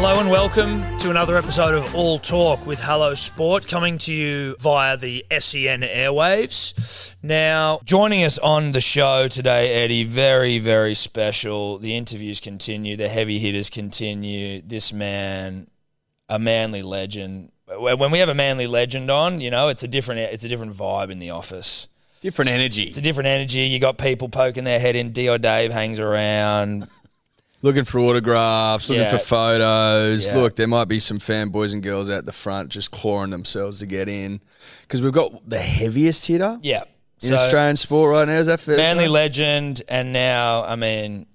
Hello and welcome to another episode of All Talk with Hello Sport, coming to you via the SEN airwaves. Now, joining us on the show today, Eddie, very, very special. The interviews continue, the heavy hitters continue. This man, a manly legend. When we have a manly legend on, you know, it's a different, it's a different vibe in the office. Different energy. It's a different energy. You got people poking their head in. Dio Dave hangs around. Looking for autographs, looking Yeah. for photos. Yeah. Look, there might be some fanboys and girls out the front just clawing themselves to get in. Because we've got the heaviest hitter Yeah. in Australian sport right now. Is that fair? to Manly say? legend, and now, I mean,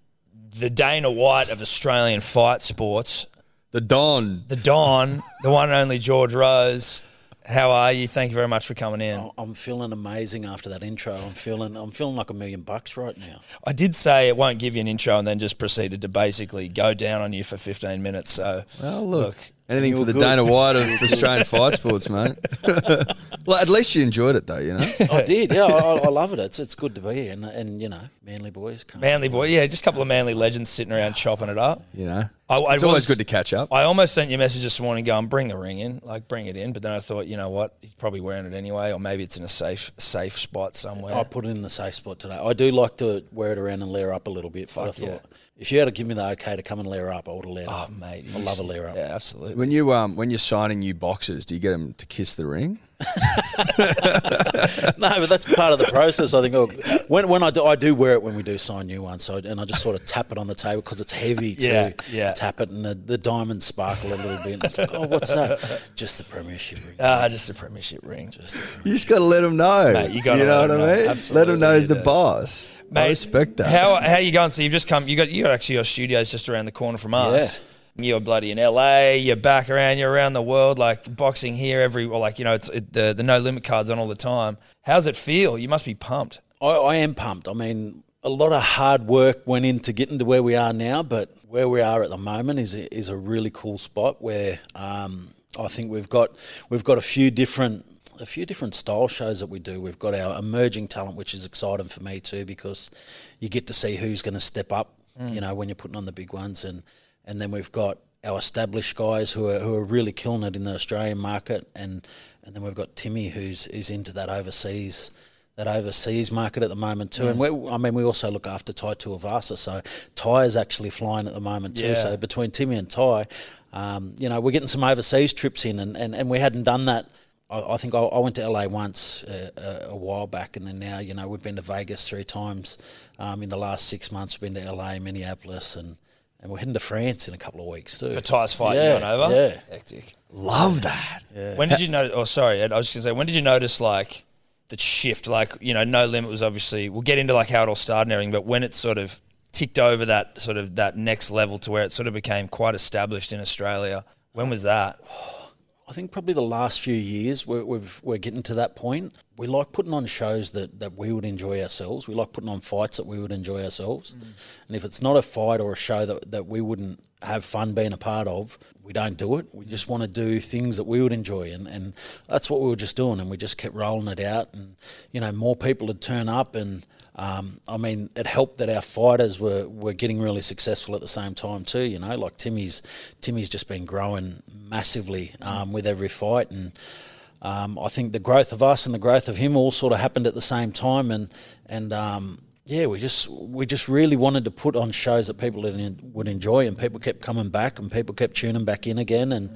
the Dana White of Australian fight sports, the Don. the Don, the one and only George Rose. How are you? Thank you very much for coming in. Oh, I'm feeling amazing after that intro. I'm feeling I'm feeling like a million bucks right now. I did say it won't give you an intro and then just proceeded to basically go down on you for 15 minutes. So, Well, look. Look, Anything for the good. Dana White of Australian fight sports, mate. well, at least you enjoyed it, though, you know? I did, yeah. I, I love it. It's it's good to be here, and and you know, manly boys. Manly boy, yeah, just a couple of manly legends sitting around chopping it up. You know? I- I it's always good to catch up. I almost sent you a message this morning going, bring the ring in, like bring it in. But then I thought, you know what? He's probably wearing it anyway, or maybe it's in a safe safe spot somewhere. I put it in the safe spot today. I do like to wear it around and layer up a little bit. But I Fuck thought yeah. If you had to give me the okay to come and layer up, I would have layered Oh, up. mate. I love a layer up. Yeah, absolutely. When you um when you're signing new boxes, do you get them to kiss the ring? no, but that's part of the process. I think oh, when when I do, I do wear it when we do sign new ones. So and I just sort of tap it on the table because it's heavy too. Yeah, yeah. Tap it and the, the diamonds sparkle a little bit. And it's like, oh, what's that? Just the premiership ring. Ah, just a premiership ring. Just the premiership. You just got to let them know. Mate, you gotta know let what 'em I know. mean? Absolutely, let them know he's the do. boss. I respect that. How how you going? So you've just come. You got you got actually your studio's just around the corner from us. You're bloody in LA. You're back around. You're around the world. Like boxing here every. Or like you know, it's it, the the no limit cards on all the time. How's it feel? You must be pumped. I, I am pumped. I mean, a lot of hard work went into getting to where we are now, but where we are at the moment is is a really cool spot where um, I think we've got we've got a few different a few different style shows that we do. We've got our emerging talent, which is exciting for me too, because you get to see who's going to step up. You know, when you're putting on the big ones, and and then we've got our established guys who are who are really killing it in the Australian market, and and then we've got Timmy who's is into that overseas that overseas market at the moment too. And we, I mean, we also look after Tai Tuivasa. So Tai is actually flying at the moment too. Yeah. So between Timmy and Tai, um, you know, we're getting some overseas trips in, and, and, and we hadn't done that. I, I think I, I went to LA once uh, a, a while back, and then now, you know, we've been to Vegas three times um, in the last six months. We've been to LA, Minneapolis, and, and we're heading to France in a couple of weeks too. For Tai's fight Yeah, going over. yeah. Hectic. Love that. When did you know? Oh, sorry, Ed, I was just gonna say. When did you notice like the shift? Like you know, no limit was obviously. We'll get into like how it all started and everything, but when it sort of ticked over that sort of that next level to where it sort of became quite established in Australia. When was that? I think probably the last few years we're, we've, we're getting to that point. We like putting on shows that, that we would enjoy ourselves. We like putting on fights that we would enjoy ourselves. Mm. And if it's not a fight or a show that, that we wouldn't have fun being a part of, we don't do it. We just want to do things that we would enjoy. And, and that's what we were just doing. And we just kept rolling it out. And, you know, more people would turn up. And, um, I mean, it helped that our fighters were, were getting really successful at the same time too. You know, like Timmy's Timmy's just been growing massively um, with every fight, and um, I think the growth of us and the growth of him all sort of happened at the same time. And and um, yeah, we just we just really wanted to put on shows that people would enjoy, and people kept coming back, and people kept tuning back in again, and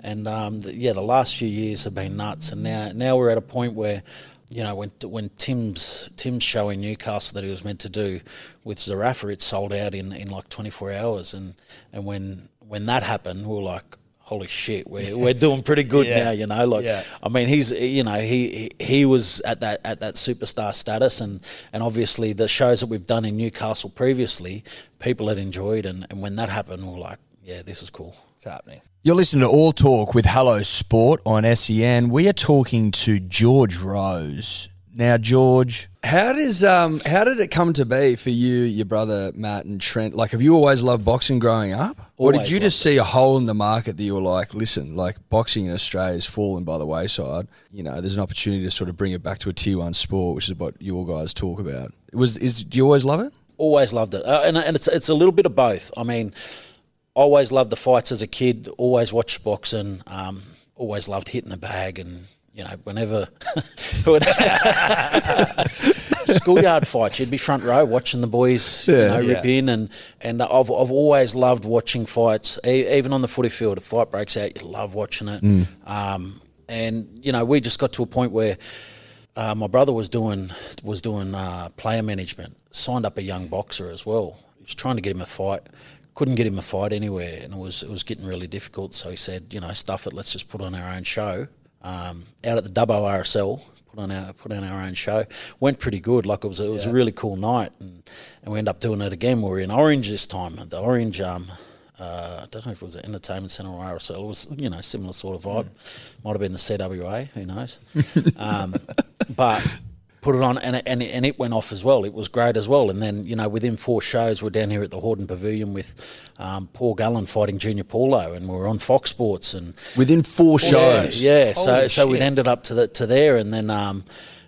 and um, the, yeah, the last few years have been nuts, and now now we're at a point where. You know, when when Tim's Tim's show in Newcastle that he was meant to do with Zerafa, it sold out in, in like 24 hours, and and when when that happened, we were like, holy shit, we're, we're doing pretty good Yeah. now, you know. Like, Yeah. I mean, he's you know he he he was at that at that superstar status, and and obviously the shows that we've done in Newcastle previously, people had enjoyed, and and when that happened, we were like, yeah, this is cool. It's happening. You're listening to All Talk with Hello Sport on SEN. We are talking to George Rose. Now, George, how does um how did it come to be for you, your brother Matt and Trent? Like, have you always loved boxing growing up, or did you just loved see a hole in the market that you were like, listen, like boxing in Australia is falling by the wayside. You know, there's an opportunity to sort of bring it back to a tier one sport, which is what you all guys talk about. Was is do you always love it? always loved it, uh, and, and it's it's a little bit of both. I mean, always loved the fights as a kid. Always watched boxing. Um, always loved hitting the bag, and you know, whenever schoolyard fights, you'd be front row watching the boys, you know, Yeah. rip in, and and I've I've always loved watching fights, e- even on the footy field. If a fight breaks out, you love watching it. Um, and you know, we just got to a point where. Uh, my brother was doing was doing uh, player management. Signed up a young boxer as well. He was trying to get him a fight, couldn't get him a fight anywhere, and it was it was getting really difficult. So he said, you know, stuff it. Let's just put on our own show um, out at the Dubbo RSL. Put on our put on our own show. Went pretty good. Like it was it was a really cool night, and, and we end up doing it again. We were in Orange this time. The Orange. Um, uh, I don't know if it was an entertainment centre or RSL. It was, you know, similar sort of vibe. Might have been the CWA. Who knows? um, but put it on, and it, and, and it went off as well. It was great as well. And then, you know, within four shows, we're down here at the Hordern Pavilion with um, Paul Gallen fighting Junior Paulo, and we are on Fox Sports and Within four shows, yeah, yeah. So so we ended up to the to there, and then um,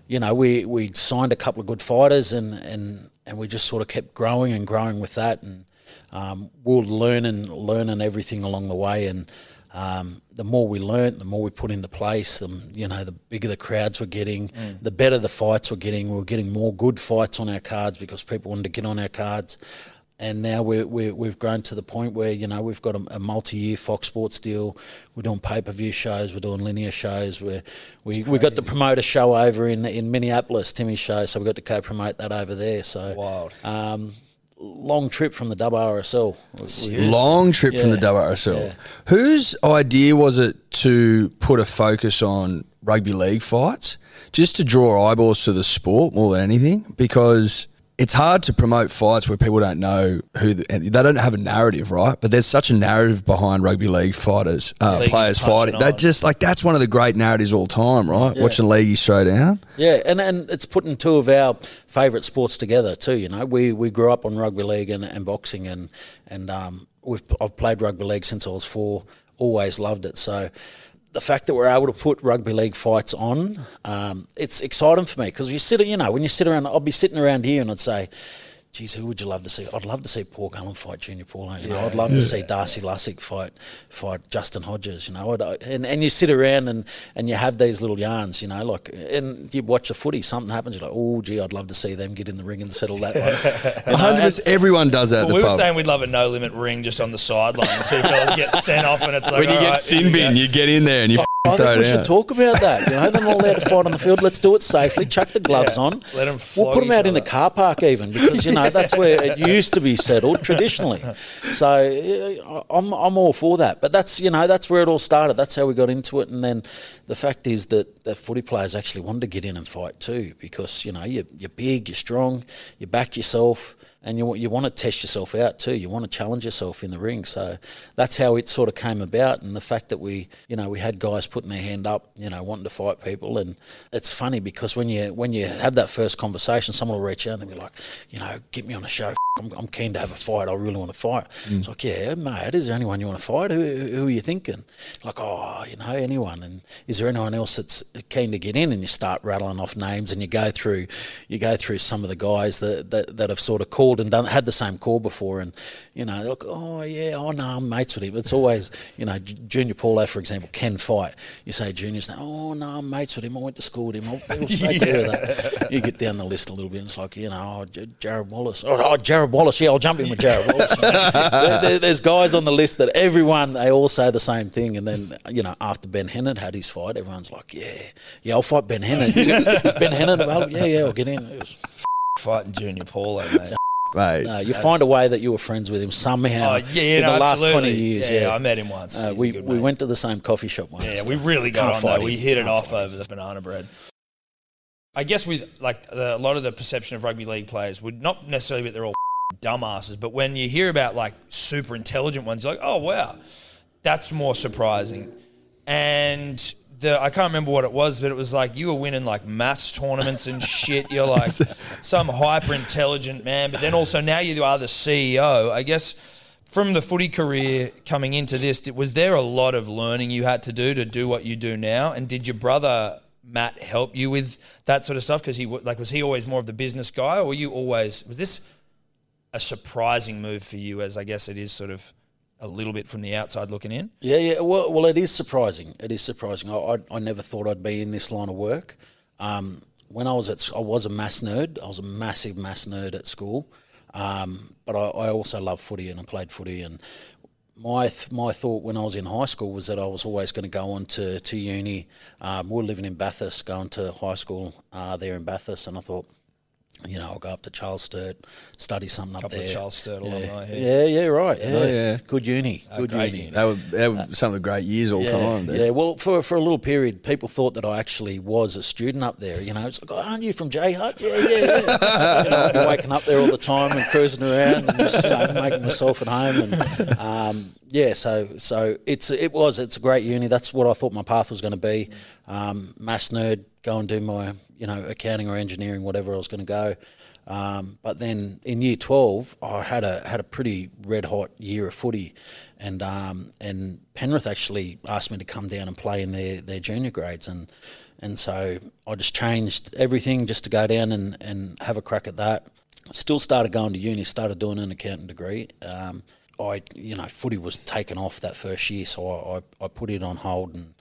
you know we we signed a couple of good fighters, and and and we just sort of kept growing and growing with that, and um, learn and learn and everything along the way, and. Um, the more we learnt, the more we put into place. The you know, the bigger the crowds were getting, the better the fights were getting. We were getting more good fights on our cards because people wanted to get on our cards and now we're, we're, we've grown to the point where you know we've got a, a multi-year Fox Sports deal. We're doing pay-per-view shows. We're doing linear shows. We're, we we got to promote a show over in in Minneapolis, Timmy's show. So we got to co-promote that over there. So Wild. Um, long trip from the WRSL. We- Long trip from the Yeah. WRSL. Yeah. Whose idea was it to put a focus on rugby league fights, just to draw eyeballs to the sport more than anything? Because it's hard to promote fights where people don't know who the, and they don't have a narrative, right? But there's such a narrative behind rugby league fighters, uh, players fighting. That just like that's one of the great narratives of all time, right? Watching leaguey straight down. Yeah, and, and it's putting two of our favourite sports together too. You know, we, we grew up on rugby league and, and boxing, and and um, we've I've played rugby league since I was four. Always loved it. So the fact that we're able to put rugby league fights on, um, it's exciting for me because you sit, you know, when you sit around, I'll be sitting around here and I'd say. Geez, who would you love to see? I'd love to see Paul Gallen fight Junior Paulo. Eh? You know, I'd love to see Darcy Lussick fight fight Justin Hodges. You know, and and you sit around and, and you have these little yarns. You know, like and you watch a footy, something happens. You're like, oh, gee, I'd love to see them get in the ring and settle that. Like, hundred percent. Everyone does that at Well, the we were pub. saying we'd love a no limit ring just on the sideline. Two fellas get sent off, and it's like when you get right, sin here bin, go. you get in there and you I think we should out. talk about that. You know, they're not allowed to fight on the field. Let's do it safely. Chuck the gloves Yeah. on. Let 'em We'll put them out in the car park even because you know that's where it used to be settled traditionally. So uh, I'm I'm all for that. But that's you know that's where it all started. That's how we got into it. And then the fact is that the footy players actually wanted to get in and fight too because you know you're, you're big, you're strong, you back yourself. And you, you want to test yourself out too. You want to challenge yourself in the ring. So that's how it sort of came about. And the fact that we, you know, we had guys putting their hand up, you know, wanting to fight people. And it's funny because when you when you have that first conversation, someone will reach out and they'll be like, you know, get me on a show. I'm, I'm keen to have a fight. I really want to fight. Mm. It's like, yeah, mate, is there anyone you want to fight? Who, who are you thinking? Like, oh, you know, anyone. And is there anyone else that's keen to get in? And you start rattling off names and you go through, you go through some of the guys that, that, that have sort of called and done had the same call before. And, you know, they're like, oh, yeah, oh, no, I'm mates with him. It's always, you know, Junior Paulo, for example, can fight. You say Junior's oh, no, I'm mates with him. I went to school with him. I'll, I'll take care of that. You get down the list a little bit and it's like, you know, oh, J- Jared Wallace. Oh, oh Jared Wallace. Yeah, I'll jump in with Jared Wallace. there, there- there's guys on the list that everyone they all say the same thing, and then you know after Ben Hannant had his fight, everyone's like, yeah, yeah, I'll fight Ben Hannant. Ben Hannant available? Yeah, yeah, I'll get in. It was- Fighting Junior Paulo, mate. Mate, no, you find a way that you were friends with him somehow. Oh yeah, in no, the last absolutely. twenty years. Yeah, Yeah, I met him once. Uh, we we mate. went to the same coffee shop once. Yeah, we really got Can't on fight though. We hit it Can't off fight over the banana bread. I guess with like the, a lot of the perception of rugby league players would not necessarily be that they're all dumbasses, but when you hear about like super intelligent ones, you're like, oh wow, that's more surprising. And the I can't remember what it was, but it was like you were winning like maths tournaments and shit. You're like some hyper intelligent man, but then also now you are the CEO. I guess from the footy career coming into this, was there a lot of learning you had to do to do what you do now? And did your brother Matt help you with that sort of stuff? Because he like was he always more of the business guy, or were you always was this a surprising move for you? As I guess it is sort of a little bit from the outside looking in. Yeah, yeah. Well, well, it is surprising. It is surprising. I, I, I never thought I'd be in this line of work. Um, when I was at, I was a mass nerd. I was a massive mass nerd at school, um, but I, I also love footy and I played footy. And my th- my thought when I was in high school was that I was always going to go on to to uni. Um, we were living in Bathurst, going to high school uh, there in Bathurst, and I thought. You know, I'll go up to Charles Sturt, study something up Couple of there. Charles Sturt yeah. alumni here. yeah, yeah, right. Yeah. Oh, yeah. Good uni. Good great uni. uni. that was, that was some of the great years all Yeah, time. dude. yeah. Well, for for a little period, people thought that I actually was a student up there. You know, it's like, oh, aren't you from J Hut? Yeah, yeah, yeah. you know, I'd be waking up there all the time and cruising around and just you know, making myself at home. And um, yeah, so so it's it was it's a great uni. That's what I thought my path was going to be. Um, mass nerd, go and do my you know accounting or engineering, whatever I was going to go. Um, but then in year twelve, I had a had a pretty red hot year of footy, and um, and Penrith actually asked me to come down and play in their, their junior grades, and and so I just changed everything just to go down and, and have a crack at that. Still started going to uni, started doing an accounting degree. Um, I you know footy was taken off that first year, so I, I, I put it on hold and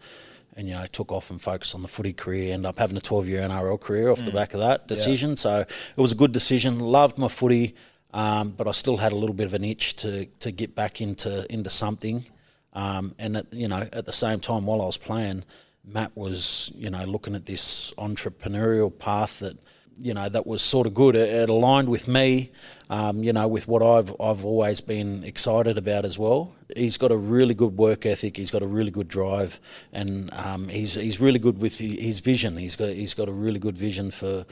and you know took off and focused on the footy career. Ended up having a 12 year NRL career off the back of that decision. So it was a good decision. Loved my footy, um, but I still had a little bit of an itch to to get back into into something. Um, and at, you know at the same time while I was playing, Matt was you know looking at this entrepreneurial path that you know that was sort of good. It, it aligned with me, um, you know, with what I've I've always been excited about as well. He's got a really good work ethic. He's got a really good drive, and um, he's he's really good with his vision. He's got he's got a really good vision for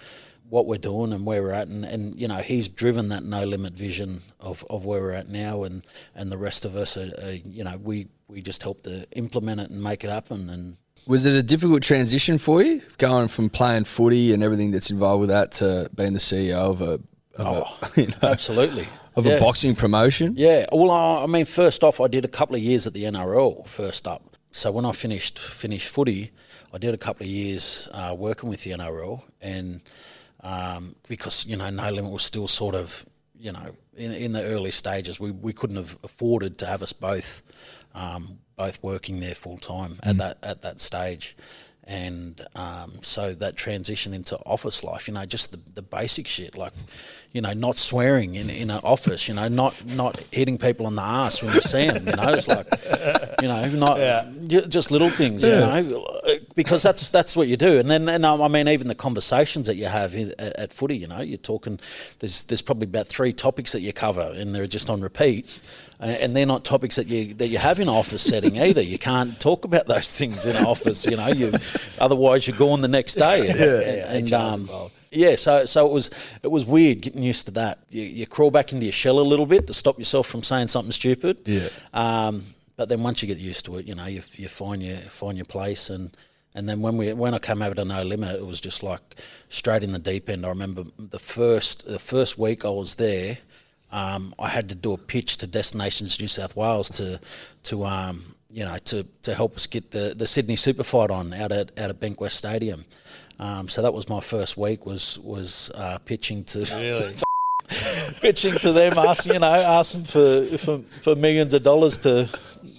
what we're doing and where we're at, and, and you know he's driven that no limit vision of, of where we're at now, and, and the rest of us are, are you know we we just help to implement it and make it happen, and Was it a difficult transition for you, going from playing footy and everything that's involved with that to being the CEO of a, of, a, you know, absolutely of Yeah. a boxing promotion? Yeah, well, I I mean, first off, I did a couple of years at the NRL first up. So when I finished finished footy, I did a couple of years uh, working with the NRL, and um, because you know No Limit was still sort of you know in, in the early stages, we, we couldn't have afforded to have us both um, both working there full time at that at that stage. And um, so that transition into office life, you know, just the, the basic shit, like, you know, not swearing in, in an office, you know, not not hitting people on the ass when you see them, you know, it's like, you know, not ju- just little things, you know, because that's that's what you do. And then, and um, I mean, even the conversations that you have in, at, at footy, you know, you're talking. There's there's probably about three topics that you cover, and they're just on repeat. Uh, and they're not topics that you that you have in an office setting either. You can't talk about those things in an office, you know. You otherwise you're gone the next day. And, yeah, and, HR's um, yeah, so so it was it was weird getting used to that. You, you crawl back into your shell a little bit to stop yourself from saying something stupid. Yeah. Um, but then once you get used to it, you know, you, you find your find your place and. And then when we when I came over to No Limit, it was just like straight in the deep end. I remember the first the first week I was there, um, I had to do a pitch to Destinations New South Wales to to um, you know to, to help us get the, the Sydney Super Fight on out at out at Bankwest Stadium. Um, so that was my first week was was uh, pitching to Really? pitching to them, asking you know asking for, for for millions of dollars to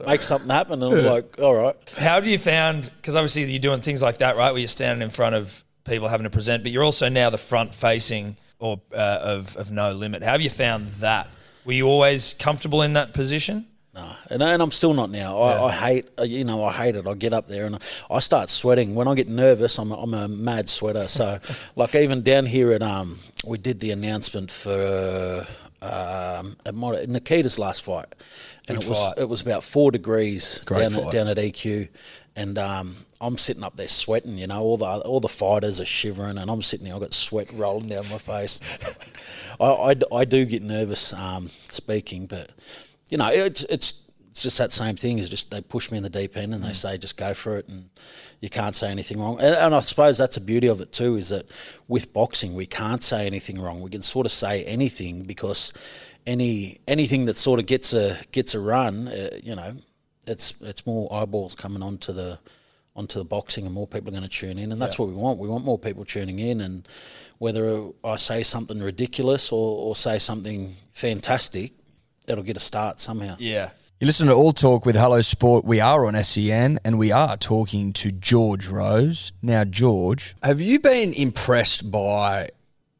make something happen. And I was like, all right. How have you found? Because obviously you're doing things like that, right? Where you're standing in front of people having to present, but you're also now the front-facing or uh, of of no limit. How have you found that? Were you always comfortable in that position? No, and, and I'm still not now. I, I hate, uh, you know, I hate it. I get up there and I, I start sweating. When I get nervous, I'm a, I'm a mad sweater. So, like even down here at um, we did the announcement for um, at Nikita's last fight, and Good it was fight. it was about four degrees Great down fight. at, down at EQ, and um, I'm sitting up there sweating. You know, all the all the fighters are shivering, and I'm sitting there. I've got sweat rolling down my face. I, I, I do get nervous um, speaking, but you know, it's it's it's just that same thing. Is just they push me in the deep end and they say just go for it, and you can't say anything wrong. And, and I suppose that's the beauty of it too. Is that with boxing we can't say anything wrong. We can sort of say anything because any anything that sort of gets a gets a run, uh, you know, it's it's more eyeballs coming onto the onto the boxing and more people are going to tune in and that's what we want we want more people tuning in and whether I say something ridiculous or, or say something fantastic it'll get a start somehow Yeah. You listen to All Talk with Hello Sport. We are on SEN and we are talking to George Rose. Now, George, have you been impressed by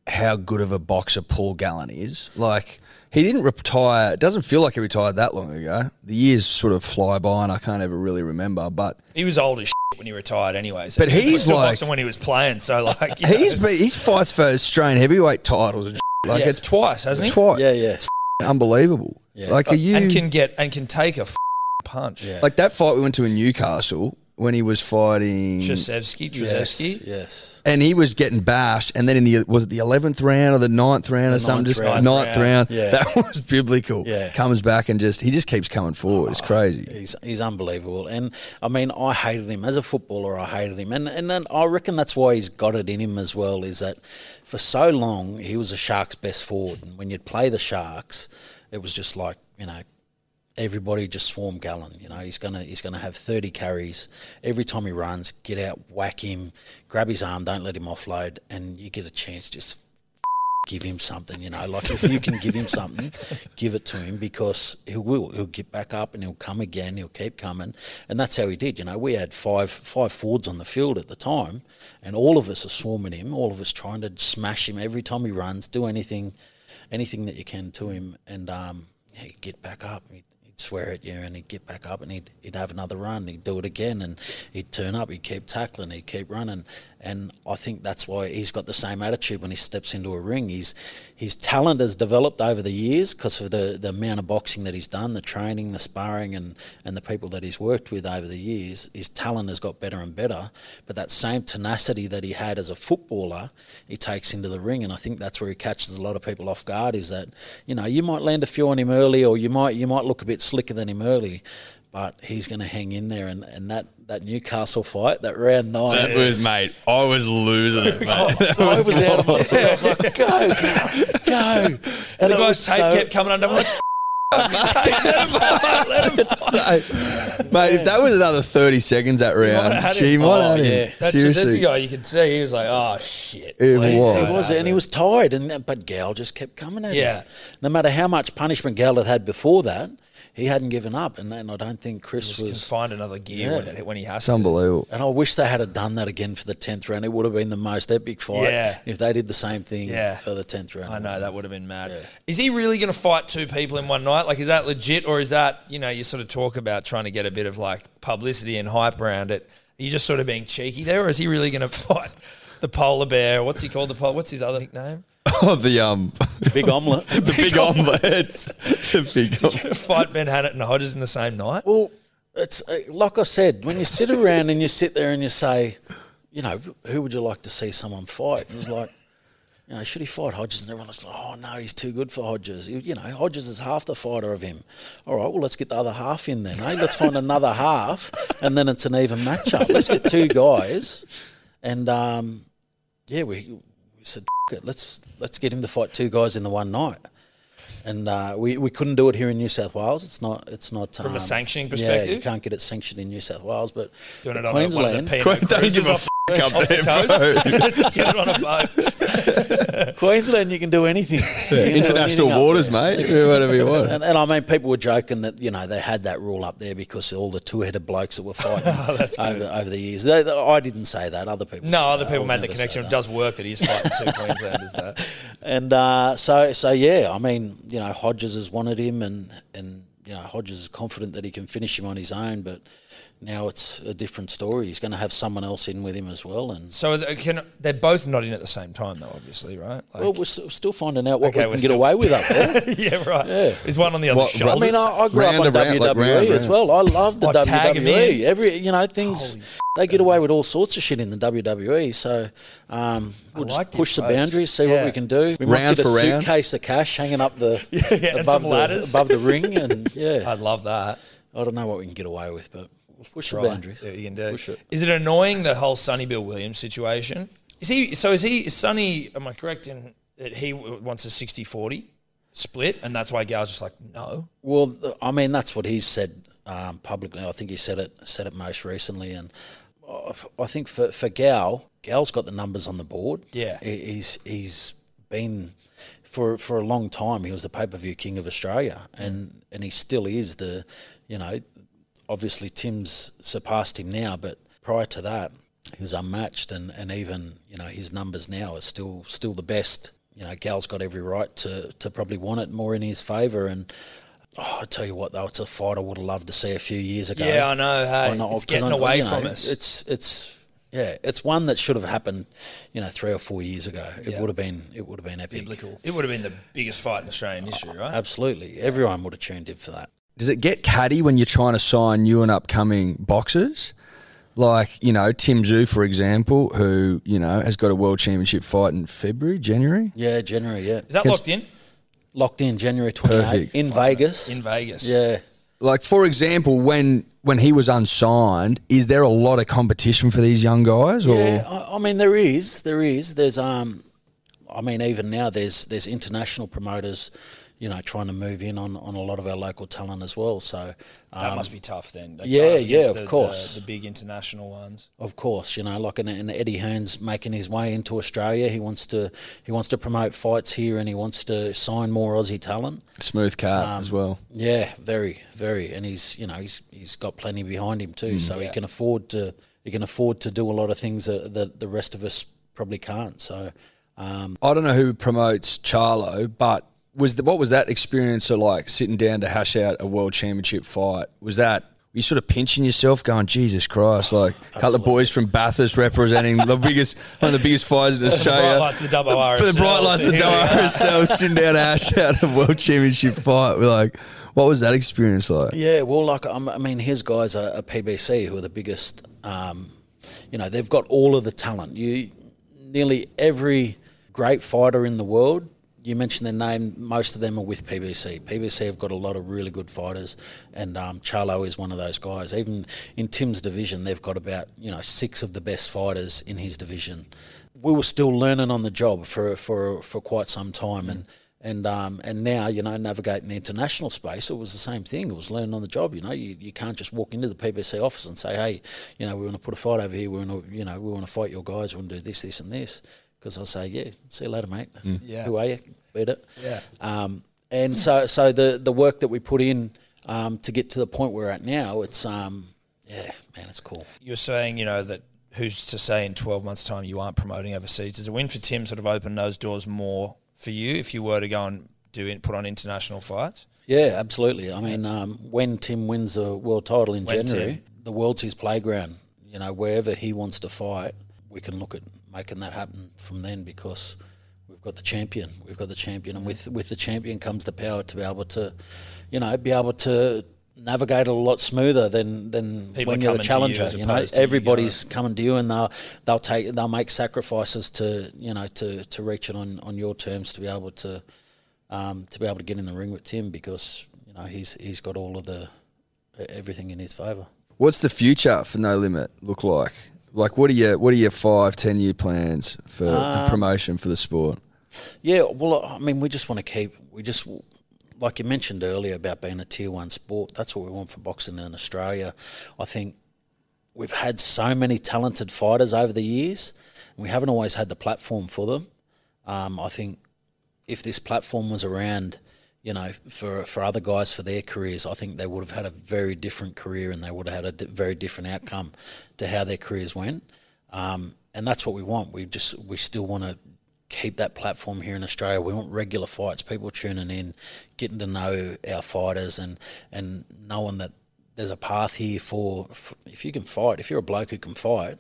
how good of a boxer Paul Gallen is? Like, he didn't retire, it doesn't feel like he retired that long ago. The years sort of fly by and I can't ever really remember, but He was old as shit when he retired anyway. So But he was he's still like- boxing when he was playing. So like you he's know, he's fights for Australian heavyweight titles and shit. like yeah, it's twice, hasn't he? twice. yeah yeah It's Unbelievable. Yeah. Like, are uh, you. And can get and can take a punch. Yeah. like that fight we went to in Newcastle when he was fighting. Terzievski, yes, yes and he was getting bashed, and then in the was it the eleventh round or the ninth round or something? ninth Just round. ninth Ninth round. Yeah. That was biblical. Yeah. comes back and just he just keeps coming forward. It's oh, crazy. He's he's unbelievable, and I mean I hated him as a footballer. I hated him, and and then I reckon that's why he's got it in him as well. Is that for so long he was the Sharks' best forward, and when you'd play the Sharks, it was just like you know everybody just swarm Gallen. You know he's gonna he's gonna have thirty carries every time he runs. Get out, whack him, grab his arm, don't let him offload, and you get a chance just give him something, you know. Like if you can give him something, give it to him because he will. He'll get back up and he'll come again. He'll keep coming, and that's how he did. You know, we had five five forwards on the field at the time, and all of us are swarming him. All of us trying to smash him every time he runs. Do anything, anything that you can to him, and um, yeah, get back up. He'd swear at you, and he'd get back up, and he'd he'd have another run. He'd do it again, and he'd turn up. He'd keep tackling. He'd keep running, and I think that's why he's got the same attitude when he steps into a ring. He's his talent has developed over the years because of the, the amount of boxing that he's done, the training, the sparring, and, and the people that he's worked with over the years. His talent has got better and better, but that same tenacity that he had as a footballer, he takes into the ring, and I think that's where he catches a lot of people off guard. Is that you know you might land a few on him early, or you might you might look a bit slicker than him early. But he's going to hang in there, and, and that, that Newcastle fight, that round nine, That was, mate. I was losing it, mate. Oh, I was out of my. I was like, go, go, go. And And the guy's was tape so- kept coming under. I'm like, Mate, if that was another thirty seconds that round, have had she him. might Oh, have him. yeah. that Seriously, Terzievski guy, you could see he was like, oh shit. It was. don't He was, and he was tired, and but Gal just kept coming at Yeah. him. No matter how much punishment Gal had had before that, he hadn't given up, and, and I don't think Chris Just can was. find another gear Yeah. when, it, when he has it's to. unbelievable. And I wish they had have done that again for the tenth round. It would have been the most epic fight Yeah. if they did the same thing Yeah. for the tenth round. I know that would have been mad. Is he really going to fight two people in one night? Like, is that legit, or is that you know you sort of talk about trying to get a bit of like publicity and hype around it? Are you just sort of being cheeky there, or is he really going to fight the polar bear? What's he called? The pol- what's his other nickname? Oh, the um, Big omelette. the big omelets, the big. Omelette. fight Ben Hannant and Hodges in the same night? Well, it's uh, like I said, when you sit around and you sit there and you say, you know, who would you like to see someone fight? And it was like, you know, should he fight Hodges? And everyone's like, oh no, he's too good for Hodges. You you know, Hodges is half the fighter of him. All right, well, let's get the other half in then. Eh? Let's find another half, and then it's an even matchup. Let's get two guys, and um, yeah, we, we said, "F- it, let's let's get him to fight two guys in the one night. And uh, we, we couldn't do it here in New South Wales. It's not it's not From a um, sanctioning Yeah, perspective? you can't get it sanctioned in New South Wales, but Doing it on Queensland. a, one of the Pinot Don't Cruises give a off Up there, the coast. Just get it on a boat. Queensland, you can do anything. You can do International anything waters, mate. Do Whatever you want. And, and I mean, people were joking that you know they had that rule up there because all the two-headed blokes that were fighting over, over the years. They, they- I didn't say that. Other people. No, other that. People made the connection. It does work that he's fighting two Queenslanders. Though. And uh, so, so yeah, I mean, you know, Hodges has wanted him, and and you know, Hodges is confident that he can finish him on his own, but. Now it's a different story. He's going to have someone else in with him as well, and So they can, they're both not in at the same time, though. Obviously, right? Like, well, we're st- still finding out what Okay, we can get away with up there. yeah, right. Yeah. Is one on the other What- shoulders? I mean, I, I grew Round up on to round, like WWE round, as well. I love the Oh, tag 'em in. WWE. Every you know things they get away with all sorts of shit in the WWE. So um, we'll like just the push the approach. boundaries, see Yeah. what we can do. We Round might get a for round. suitcase of cash hanging up the yeah, and above some the ladders. above the ring, and yeah, I'd love that. I don't know what we can get away with, but push the Try. boundaries. See what you can do. Push it. Is it annoying the whole Sonny Bill Williams situation? Is he? So is he? Is Sonny? Am I correct in that he wants a 60-40 split, and that's why Gal's just like no. Well, I mean, that's what he's said um, publicly. I think he said it said it most recently, and uh, I think for for Gal, Gal's got the numbers on the board. Yeah. He- he's he's been for for a long time. He was the pay per view king of Australia, and and he still is the, you know, obviously Tim's surpassed him now, but prior to that, he was unmatched, and, and even you know his numbers now are still still the best. You know, Gal's got every right to to probably want it more in his favour, and. Oh, I tell you what, though, it's a fight I would have loved to see a few years ago. Yeah, I know. Hey, not? it's getting I- away you know, from us. It's it's yeah, it's one that should have happened, you know, three or four years ago. It Yeah. would have been it would have been epic. biblical. It would have been the biggest fight in Australian history, right? Absolutely, everyone would have tuned in for that. Does it get catty when you're trying to sign new and upcoming boxers? Like, you know, Tim Tszyu, for example, who, you know, has got a world championship fight in February, January. Yeah, January. Yeah, Is that locked in? locked in January twenty eighth Perfect. in Vegas. In Vegas. yeah, Like, for example, when when he was unsigned, is there a lot of competition for these young guys? Or yeah. I, I mean, there is, there is. There's um, I mean, even now there's there's international promoters, you know, trying to move in on, on a lot of our local talent as well. So That um, must be tough then. They yeah, yeah, of the- the- course. The, big international ones. Of course, you know, like an, an Eddie Hearn's making his way into Australia. He wants to he wants to promote fights here, and he wants to sign more Aussie talent. smooth cat Um, as well? Yeah, very, very, and he's you know he's he's got plenty behind him too, so he can afford to he can afford to do a lot of things that, that the rest of us probably can't. So um, I don't know who promotes Charlo, but was the, what was that experience of like sitting down to hash out a world championship fight? Was that were you sort of pinching yourself, going, Jesus Christ, like a couple of boys from Bathurst representing the biggest, one of the biggest fighters in Australia. bright lights of the WRSL. For the bright lights of the Here we are. WRSL, sitting down to hash out a world championship fight. We're like, what was that experience like? Yeah, well, like I mean, his guys are, are PBC, who are the biggest. Um, you know, they've got all of the talent. You nearly every great fighter in the world. You mentioned their name. Most of them are with PBC. PBC have got a lot of really good fighters, and um, Charlo is one of those guys. Even in Tim's division, they've got about you know six of the best fighters in his division. We were still learning on the job for for for quite some time, and and um, and now you know navigating the international space, it was the same thing. It was learning on the job. You know, you, you can't just walk into the PBC office and say, hey, you know, we want to put a fight over here. We want to you know we want to fight your guys. We want to do this, this, and this. Because I'll say, yeah, see you later, mate. Yeah. Who are you? Beat it. Yeah. Um, and so so the the work that we put in um, to get to the point we're at now, it's um, yeah, man, it's cool. You're saying, you know, that who's to say in 12 months' time you aren't promoting overseas? Does a win for Tim sort of open those doors more for you if you were to go and do it, put on international fights? Yeah, absolutely. I mean, um, when Tim wins the world title in When January, Tim. the world's his playground. You know, wherever he wants to fight, we can look at making that happen from then because we've got the champion. We've got the champion, and with with the champion comes the power to be able to, you know, be able to navigate a lot smoother than than People when you're the coming to you challenger. You, know, opposed to you everybody's coming to you, and they'll they'll take they'll make sacrifices to you know to to reach it on on your terms to be able to um, to be able to get in the ring with Tim because you know he's he's got all of the everything in his favour. What's the future for No Limit look like? Like, what are your what are your five, ten year plans for the Um, promotion for the sport? Yeah, well, I mean, we just want to keep we just like you mentioned earlier about being a tier one sport. That's what we want for boxing in Australia. I think we've had so many talented fighters over the years. And we haven't always had the platform for them. Um, I think if this platform was around, you know, for for other guys for their careers, I think they would have had a very different career and they would have had a very different outcome to how their careers went. Um, and that's what we want. We just we still want to keep that platform here in Australia. We want regular fights, people tuning in, getting to know our fighters, and and knowing that there's a path here for, for if you can fight. If you're a bloke who can fight,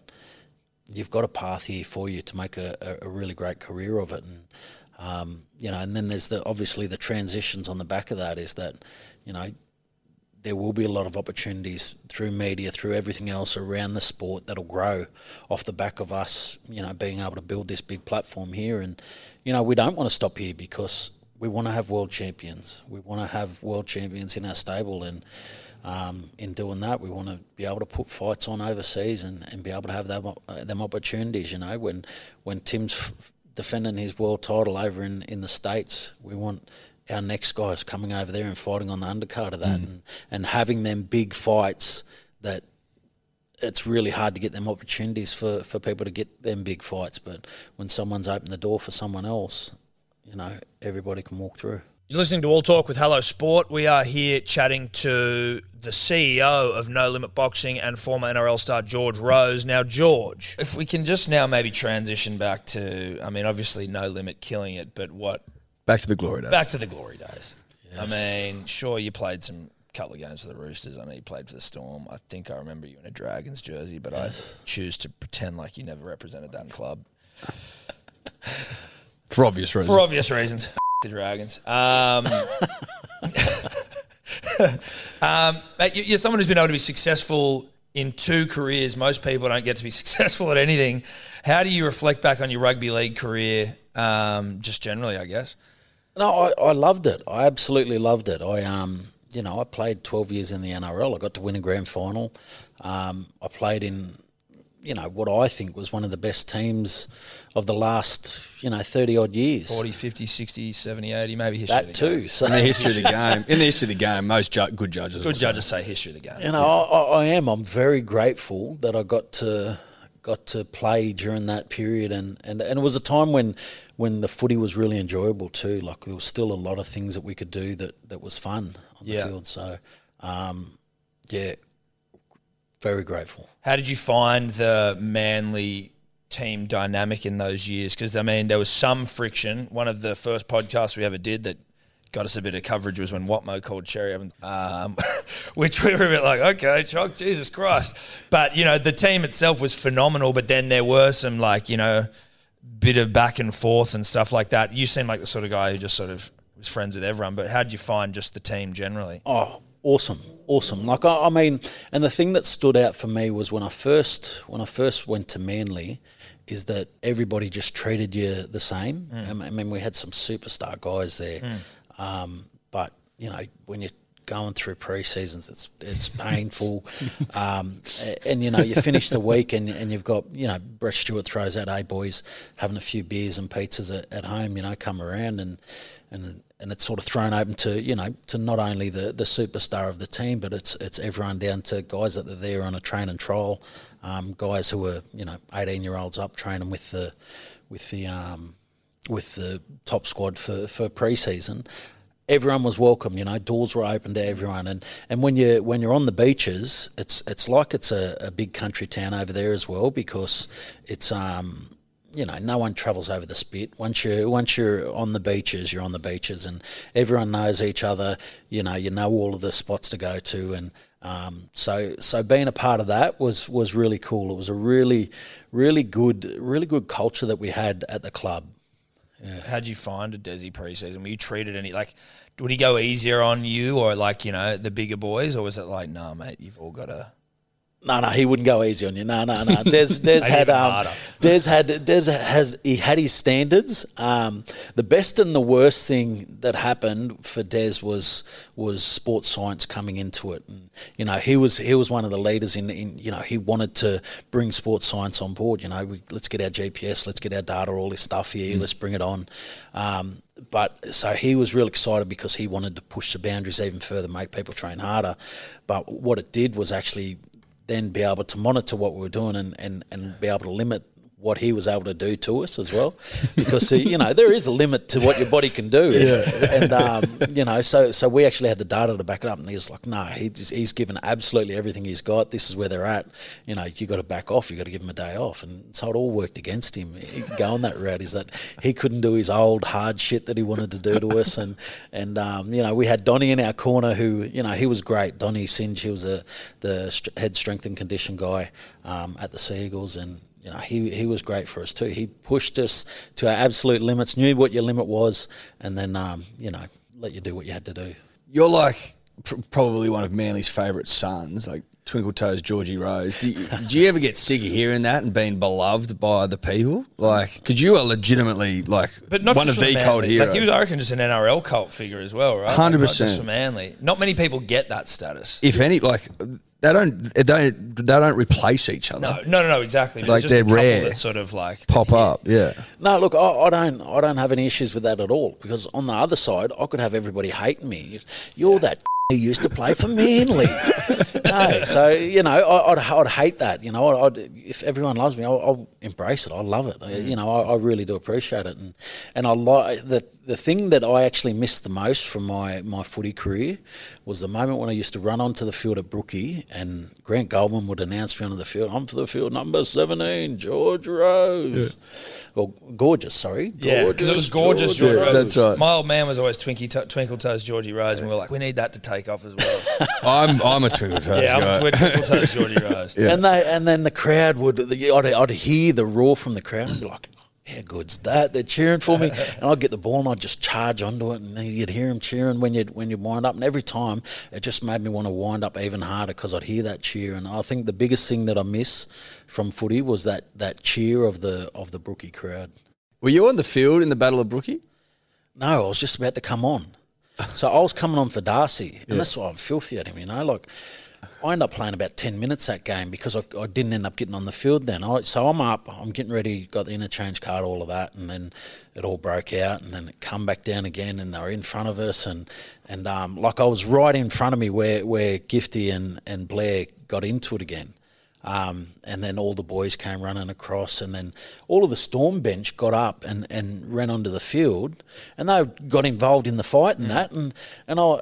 you've got a path here for you to make a, a, a really great career of it. And um, you know, and then there's the obviously the transitions on the back of that is that you know there will be a lot of opportunities through media, through everything else around the sport that'll grow off the back of us, you know, being able to build this big platform here. And, you know, we don't want to stop here because we want to have world champions. We want to have world champions in our stable. And um, in doing that, we want to be able to put fights on overseas and, and be able to have them, uh, them opportunities, you know, when, when Tim's f- defending his world title over in, in the States, we want our next guys coming over there and fighting on the undercard of that mm. and, and having them big fights that it's really hard to get them opportunities for, for people to get them big fights. But when someone's opened the door for someone else, you know, everybody can walk through. You're listening to All Talk with Hello Sport. We are here chatting to the CEO of No Limit Boxing and former NRL star George Rose. Now, George, if we can just now maybe transition back to, I mean, obviously No Limit killing it, but what Back to the glory days. back to the glory days. I mean, sure, you played some couple of games for the Roosters. I know you played for the Storm. I think I remember you in a Dragons jersey, but I choose to pretend like you never represented that club for obvious reasons. for obvious reasons. The Dragons. Um, um, you're someone who's been able to be successful in two careers. Most people don't get to be successful at anything. How do you reflect back on your rugby league career, um, just generally, I guess? No, I, I loved it. I absolutely loved it. I um, you know, I played twelve years in the NRL. I got to win a grand final. Um, I played in, you know, what I think was one of the best teams of the last, you know, thirty odd years. 40, 50, 60, 70, 80, maybe history of that the game. too. So In the history of the game, in the history of the game, most ju- good judges. Good say. judges say history of the game. You know, I, I am. I'm very grateful that I got to got to play during that period, and, and, and it was a time when when the footy was really enjoyable too. Like there was still a lot of things that we could do that, that was fun on Yeah. the field. So, um, yeah, very grateful. How did you find the Manly team dynamic in those years? Because I mean, there was some friction. One of the first podcasts we ever did that got us a bit of coverage was when Watmough called Cherry Evans, um, which we were a bit like, okay, Chock, Jesus Christ. But you know, the team itself was phenomenal. But then there were some like you know, bit of back and forth and stuff like that. You seem like the sort of guy who just sort of was friends with everyone. But how did you find just the team generally? Oh, awesome, awesome! Like I, I mean, and the thing that stood out for me was when I first when I first went to Manly, is that everybody just treated you the same. I mean- I mean, we had some superstar guys there, um, but you know when you're going through pre-seasons, it's it's painful, um, and you know you finish the week and, and you've got you know Brett Stewart throws out, "Hey boys, having a few beers and pizzas at, at home, you know, come around and and and it's sort of thrown open to you know to not only the, the superstar of the team, but it's it's everyone down to guys that are there on a train and trial, um, guys who are you know eighteen year olds up training with the with the um, with the top squad for for pre-season. Everyone was welcome, you know. Doors were open to everyone, and, and when you when you're on the beaches, it's it's like it's a, a big country town over there as well because it's um you know, no one travels over the spit. Once you once you're on the beaches, you're on the beaches, and everyone knows each other. You know, you know all of the spots to go to, and um, so so being a part of that was was really cool. It was a really really good really good culture that we had at the club. How'd you find a Desi preseason? Were you treated any like? Would he go easier on you or like you know the bigger boys, or was it like, nah, mate, you've all got to? No, no, he wouldn't go easy on you. No, no, no. Des, Des had, um. Des had, Des has, he had his standards. Um, the best and the worst thing that happened for Des was was sports science coming into it. And, you know, he was he was one of the leaders in, in you know, he wanted to bring sports science on board. You know, we, let's get our GPS, let's get our data, all this stuff here, let's bring it on. Um, but so he was real excited because he wanted to push the boundaries even further, make people train harder. But what it did was actually then be able to monitor what we were doing and, and, and be able to limit what he was able to do to us as well, because you know there is a limit to what your body can do, and um, you know so so we actually had the data to back it up, and he's like, no, he, he's given absolutely everything he's got. This is where they're at. You know, you got to back off. You got to give him a day off, and so it all worked against him going that route. Is that he couldn't do his old hard shit that he wanted to do to us, and and um, you know we had Donny in our corner who you know he was great. Donny Singe, he was a the head strength and condition guy um, at the Seagulls, and you know, he, he was great for us too. He pushed us to our absolute limits, knew what your limit was, and then, um, you know, let you do what you had to do. You're like pr- probably one of Manly's favourite sons, like Twinkle Toes Georgie Rose. Do you, do you ever get sick of hearing that and being beloved by the people? Like, because you are legitimately like But not one just of for the Manly. cold heroes. Like he was, I reckon, just an NRL cult figure as well, right? Like, 100%. Not just for Manly. Not many people get that status. if any, like they don't they don't they don't replace each other. No, no, no, no, exactly. But Like, there's just a they're rare. that sort of like Pop up, yeah. No, look, I, I don't, I don't have any issues with that at all. Because on the other side, I could have everybody hating me. You're that who used to play for Manly. no, so you know, I, I'd, I'd hate that. You know, I'd, if everyone loves me, I'll, I'll embrace it. I love it. I- you know, I, I really do appreciate it, and and I like the the thing that I actually missed the most from my my footy career was the moment when I used to run onto the field at Brookie, and Grant Goldman would announce me onto the field. I'm for the field number seventeen, George Rose. Well, gorgeous. Sorry, Yeah, because it was gorgeous. George George Yeah, Rose. that's right. My old man was always Twinkie to- Twinkle Toes Georgie Rose, and we were like, we need that to take off as well. I'm I'm a Twinkle Toes yeah, guy. I'm Twi- Twinkle Toes Georgie Rose. Yeah. And they and then the crowd would I'd, I'd hear the roar from the crowd and be like, how good's that? They're cheering for me, and I'd get the ball and I'd just charge onto it, and you'd hear them cheering when you when you wind up, and every time it just made me want to wind up even harder because I'd hear that cheer, and I think the biggest thing that I miss from footy was that that cheer of the of the Brookie crowd. Were you on the field in the Battle of Brookie? No, I was just about to come on. So I was coming on for Darcy, and that's why I'm filthy at him, you know. Like, I ended up playing about 10 minutes that game because I, I didn't end up getting on the field then. I, so I'm up, I'm getting ready, got the interchange card, all of that, and then it all broke out, and then it come back down again, and they were in front of us, and and um, like I was right in front of me where, where Gifty and, and Blair got into it again. Um, and then all the boys came running across, and then all of the Storm bench got up and, and ran onto the field, and they got involved in the fight and that, and and I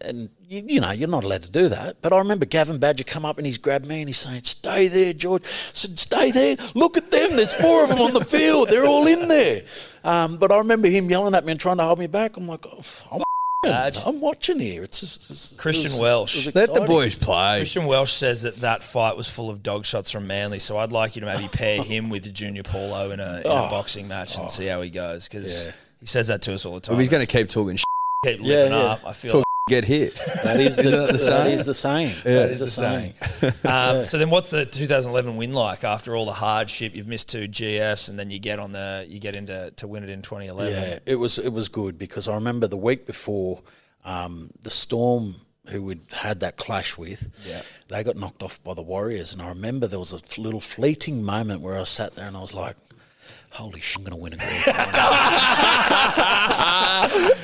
and you, you know you're not allowed to do that, but I remember Gavin Badger come up and he's grabbed me and he's saying, "Stay there, George." I said, "Stay there. Look at them. There's four of them on the field. They're all in there." Um, but I remember him yelling at me and trying to hold me back. I'm like, oh, I'm, I'm watching here. It's, just, it's it Christian was- Welch. it Let the boys play. Christian Welch says that that fight was full of dog shots from Manly, so I'd like you to maybe pair him with Junior Paulo in a, in a Oh. boxing match and oh. see how he goes because he says that to us all the time. If he's going to keep talking, shit, keep Yeah, living yeah. up. I feel talk, get hit. That is the, Isn't that the that saying? is the saying. Yeah. that It is the the saying. like. Um, So then, what's the 2011 win like after all the hardship? You've missed two GFs, and then you get on the you get into to win it in 2011. Yeah, it was it was good because I remember the week before um, the Storm, who we'd had that clash with, Yeah. they got knocked off by the Warriors, and I remember there was a little fleeting moment where I sat there and I was like. Holy shit! I'm going to win a grand final.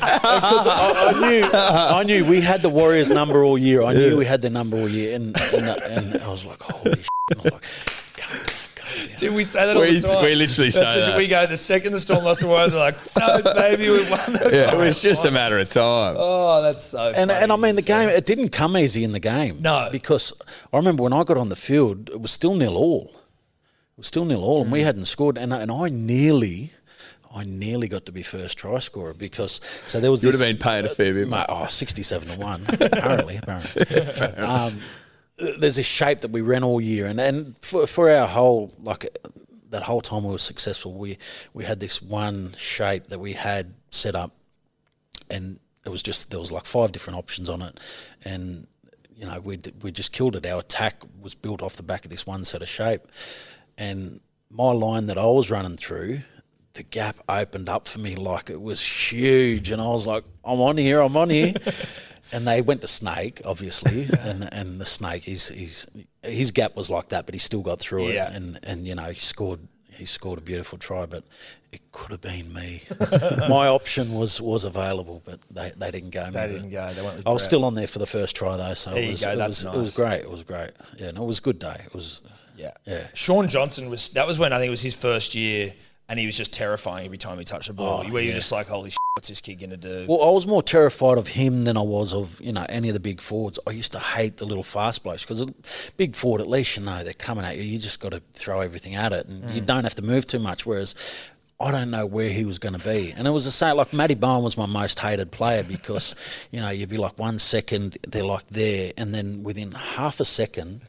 Because uh, I, I knew, I knew we had the Warriors number all year. I knew we had the number all year, and and, uh, and I was like, holy shit! And I was like, calm down, calm down. Dude, we say that all We- the time. we literally say That's- that. We go the second the Storm lost the Warriors, we're like, no, baby, we won the Yeah, it was just a matter of time. Oh, that's so. And, funny and I mean, the to game, it didn't come easy in the game. No. Because I remember when I got on the field, it was still nil all. Was still nil all, and Mm. we hadn't scored. And, I- and I nearly, I nearly got to be first try scorer because, so there was You would have been paying a fair bit. Mate, oh, 67 to 1, apparently. apparently. Um, there's this shape that we ran all year, and, and for, for our whole, like, that whole time we were successful, we, we had this one shape that we had set up, and it was just, there was like five different options on it, and, you know, we we just killed it. Our attack was built off the back of this one set of shape, and my line that I was running through, the gap opened up for me like it was huge, and I was like, "I'm on here, I'm on here." and they went to Snake, obviously, and and the Snake, he's he's his gap was like that, but he still got through Yeah. it, and and you know he scored he scored a beautiful try, but it could have been me. My option was was available, but they, they didn't go. They didn't go. They went I was Brett. still on there for the first try though, so There it you was, go, it, that's was it was great. It was great. Yeah, no, it was a good day. It was. Yeah. Yeah. Shaun Johnson was that was when I think it was his first year and he was just terrifying every time he touched the ball. Oh, where you're yeah. just like, holy shit, what's this kid gonna do? Well, I was more terrified of him than I was of you know any of the big forwards. I used to hate the little fast blokes because a big forward, at least you know they're coming at you. You just got to throw everything at it, and you mm. don't have to move too much. Whereas I don't know where he was going to be, and it was the same. Like Matty Bowen was my most hated player because you know you'd be like one second they're like there, and then within half a second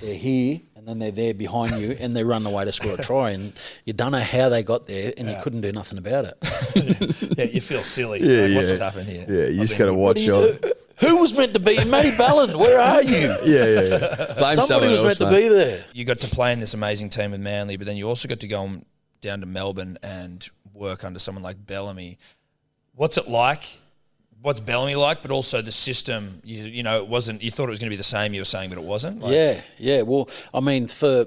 they're here, and then they're there behind you, and they run away to score a try, and you don't know how they got there, and you couldn't do nothing about it. yeah, you feel silly. Yeah, like, What's yeah. just happened here? Yeah, you I've just got to watch What your. Who was meant to be Matty Ballin? Where are you? Yeah, yeah, yeah. Blame Somebody someone was else, meant mate. to be there. you got to play in this amazing team with Manly, but then you also got to go on down to Melbourne and work under someone like Bellamy. What's it like? What's Bellamy like? But also the system. You, you know, it wasn't. You thought it was going to be the same. You were saying, but it wasn't. Like, yeah, yeah. Well, I mean, for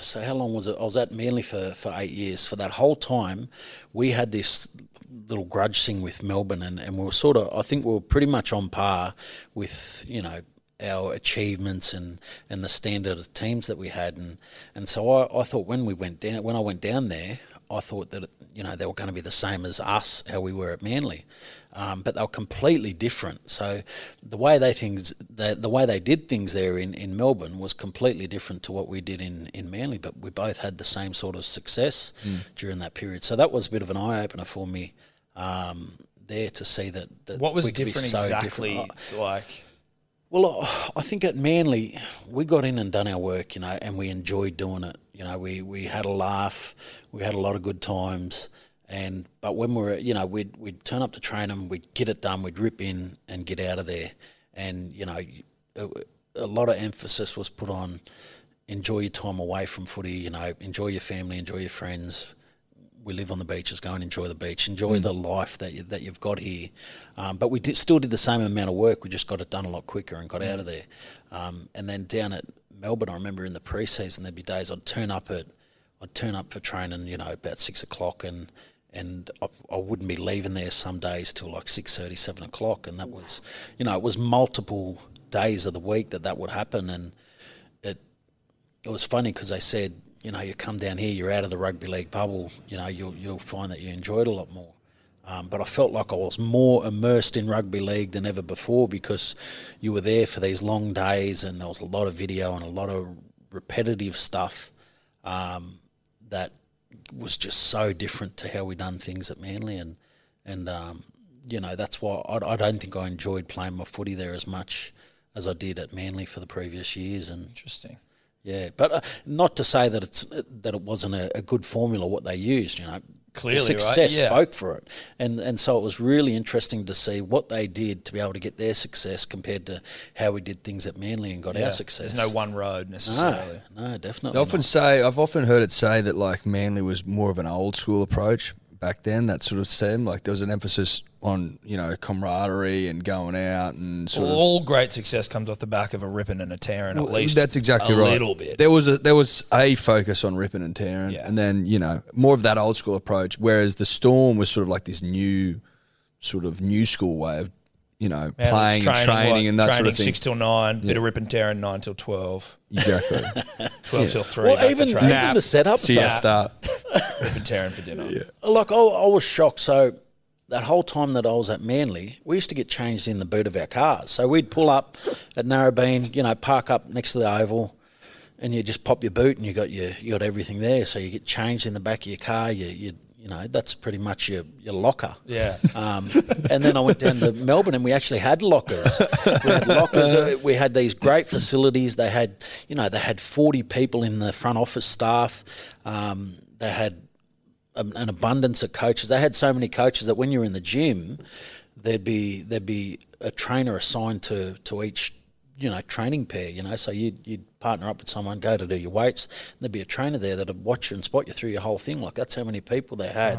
so how long was it? I was at Manly for, for eight years. For that whole time, we had this little grudge thing with Melbourne, and, and we were sort of, I think we were pretty much on par with, you know, our achievements and, and the standard of teams that we had. And, and so I, I thought when we went down, when I went down there, I thought that, you know, they were going to be the same as us, how we were at Manly. Um, but they were completely different. So the way they things, the, the way they did things there in, in Melbourne was completely different to what we did in, in Manly. But we both had the same sort of success during that period. So that was a bit of an eye opener for me um, there to see that. that What was we could be different so exactly? different. Like, well, I- I think at Manly, we got in and done our work, you know, and we enjoyed doing it. You know, we, we had a laugh, we had a lot of good times, and but when we were, you know, we'd we'd turn up to train them, we'd get it done, we'd rip in and get out of there, and you know, a, a lot of emphasis was put on enjoy your time away from footy. You know, enjoy your family, enjoy your friends. We live on the beaches. Go and enjoy the beach. Enjoy the life that you, that you've got here. Um, but we did, still did the same amount of work. We just got it done a lot quicker and got out of there. Um, and then down at Melbourne, I remember in the pre-season there'd be days I'd turn up at I'd turn up for training, you know, about six o'clock, and and I, I wouldn't be leaving there some days till like six thirty, seven o'clock, and that was, you know, it was multiple days of the week that that would happen, and it it was funny because they said, you know, you come down here, you're out of the rugby league bubble, you know, you'll you'll find that you enjoy it a lot more. Um, but I felt like I was more immersed in rugby league than ever before because you were there for these long days and there was a lot of video and a lot of repetitive stuff um, that was just so different to how we done things at Manly and and um, you know that's why I, I don't think I enjoyed playing my footy there as much as I did at Manly for the previous years and interesting. yeah, but uh, not to say that it's that it wasn't a, a good formula what they used. You know, Clearly, the right? success Yeah. spoke for it, and and so it was really interesting to see what they did to be able to get their success compared to how we did things at Manly and got Yeah. our success. There's no one road necessarily. no, no, definitely. They often not. say I've often heard it say that like Manly was more of an old school approach back then. That sort of seemed like there was an emphasis on you know camaraderie and going out and sort of. All great success comes off the back of a ripping and a tearing, at least. That's exactly a right. little bit. There was a there was a focus on ripping and tearing, Yeah. and then you know more of that old school approach. Whereas the Storm was sort of like this new, sort of new school way of you know Man, playing it's and training what? and that training sort of thing. six till nine, bit of rip and tearing nine till twelve, exactly. 12 till three. well, back even training. even the setup See ya stuff. start. rip and tearing for dinner. Yeah. Uh, like I, I was shocked. So that whole time that I was at Manly, we used to get changed in the boot of our cars. So we'd pull up at Narrabeen, you know, park up next to the oval, and you just pop your boot, and you got your you got everything there. So you get changed in the back of your car. You you you know that's pretty much your your locker. Yeah. Um, and then I went down to Melbourne, and we actually had lockers. We had lockers. uh, We had these great facilities. They had, you know, they had forty people in the front office staff. Um, they had an an abundance of coaches. They had so many coaches that when you're in the gym, there'd be there'd be a trainer assigned to to each you know training pair. You know, so you'd you'd partner up with someone, go to do your weights. And there'd be a trainer there that'd watch you and spot you through your whole thing. Like that's how many people they had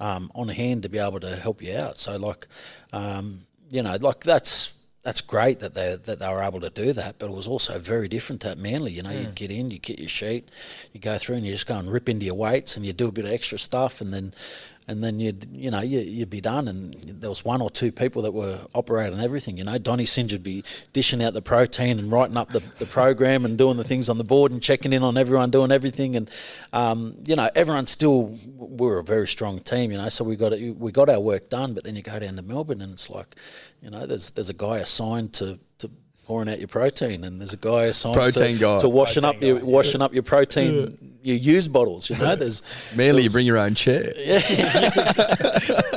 um, on hand to be able to help you out. So like, um, you know, like that's that's great that they that they were able to do that, but it was also very different at Manly. You know, you get in, you get your sheet, you go through, and you just go and rip into your weights, and you do a bit of extra stuff, and then and then you'd you know you, you'd be done. And there was one or two people that were operating everything. You know, Donny Singe would be dishing out the protein and writing up the, the program and doing the things on the board and checking in on everyone doing everything. And um, you know, everyone still we were a very strong team. You know, so we got it, we got our work done. But then you go down to Melbourne and it's like, you know, there's there's a guy assigned to to pouring out your protein, and there's a guy assigned Protein to, guy. to washing Protein up your washing up your protein, your used bottles. You know, there's Manly, you bring your own chair. yeah.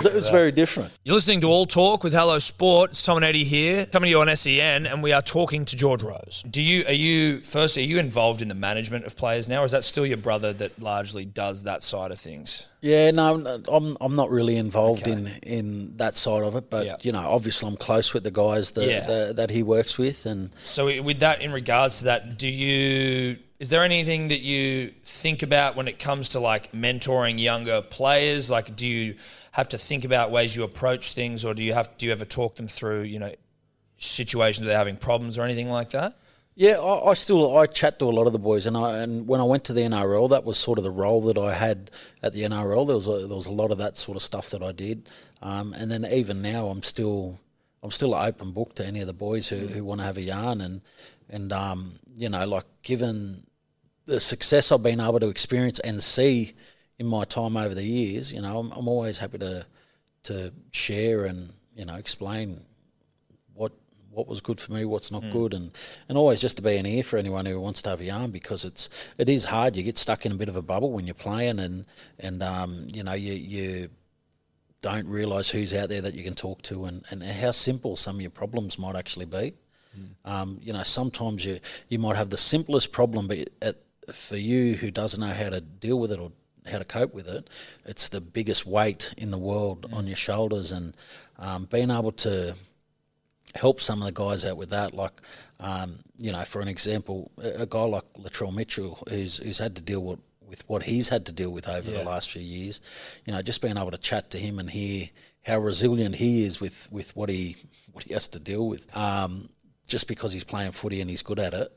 So It's very different. You're listening to All Talk with Hello Sport. It's Tom and Eddy here, coming to you on SEN, and we are talking to George Rose. Do you are you firstly are you involved in the management of players now, or is that still your brother that largely does that side of things? Yeah, no, I'm I'm not really involved Okay. in in that side of it, but Yeah. you know, obviously I'm close with the guys that Yeah. that, that he works with, and So with that, in regards to that, do you is there anything that you think about when it comes to like mentoring younger players? Like, do you have to think about ways you approach things, or do you have do you ever talk them through you know situations they're having problems or anything like that? Yeah, I, I still I chat to a lot of the boys, and I and when I went to the NRL, that was sort of the role that I had at the NRL. There was a, there was a lot of that sort of stuff that I did, um, and then even now I'm still I'm still an open book to any of the boys who, who want to have a yarn, and and um, you know like given the success I've been able to experience and see in my time over the years, you know I'm, I'm always happy to to share and you know explain what what was good for me, what's not good, and, and always just to be an ear for anyone who wants to have a yarn because it's it is hard. You get stuck in a bit of a bubble when you're playing, and and um, you know you you don't realise who's out there that you can talk to, and, and how simple some of your problems might actually be. Um, you know, sometimes you you might have the simplest problem, but at, for you who doesn't know how to deal with it or how to cope with it, it's the biggest weight in the world on your shoulders, and um, being able to help some of the guys out with that. Like, um, you know, for an example, a, guy like Latrell Mitchell, who's who's had to deal with, with what he's had to deal with over the last few years. You know, just being able to chat to him and hear how resilient he is with, with what he what he has to deal with. Um, just because he's playing footy and he's good at it.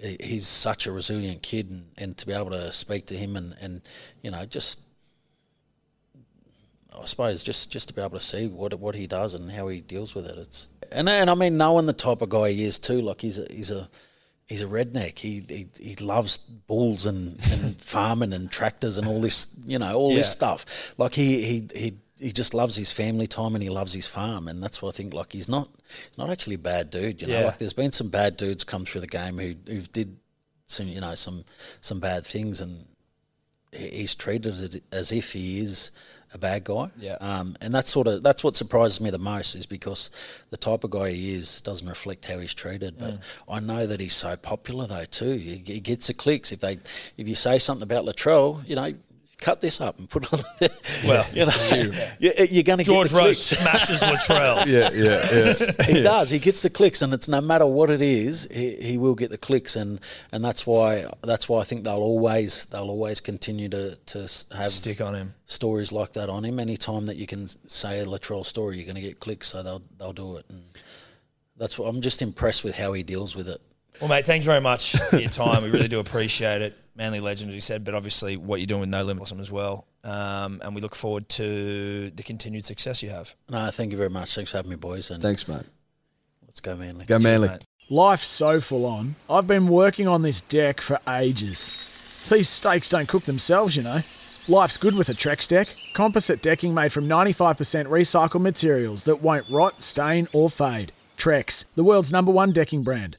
He- He's such a resilient kid, and, and to be able to speak to him and, and you know just I suppose just, just to be able to see what what he does and how he deals with it. It's and and I mean knowing the type of guy he is too. Like he's a he's a he's a redneck. He he, he loves bulls and, and farming and tractors and all this you know all this stuff. Like he he he. He just loves his family time and he loves his farm, and that's what I think. Like he's not, he's not actually a bad dude. You know, Yeah. like there's been some bad dudes come through the game who who did some, you know, some some bad things, and he's treated it as if he is a bad guy. Yeah. Um, and that's sort of that's what surprises me the most is because the type of guy he is doesn't reflect how he's treated. But I know that he's so popular though too. He, he gets the clicks if they if you say something about Latrell, you know. Cut this up and put it on. The, Well, you know, you, you're going to George get the Rose clicks. smashes Latrell. Yeah, yeah, yeah. he does. He gets the clicks, and it's no matter what it is, he, he will get the clicks, and, and that's why that's why I think they'll always they'll always continue to to have Stick on him. stories like that on him. Anytime that you can say a Latrell story, you're going to get clicks, so they'll they'll do it. And that's what I'm just impressed with how he deals with it. Well, mate, thanks very much for your time. We really do appreciate it. Manly legend, as you said, but obviously what you're doing with No Limit awesome as well. Um, and we look forward to the continued success you have. No, thank you very much. Thanks for having me, boys, and Thanks, mate. let's go, Manly. Go Manly. mate. Life's so full on. I've been working on this deck for ages. These steaks don't cook themselves, you know. Life's good with a Trex deck. Composite decking made from 95% recycled materials that won't rot, stain, or fade. Trex, the world's number one decking brand.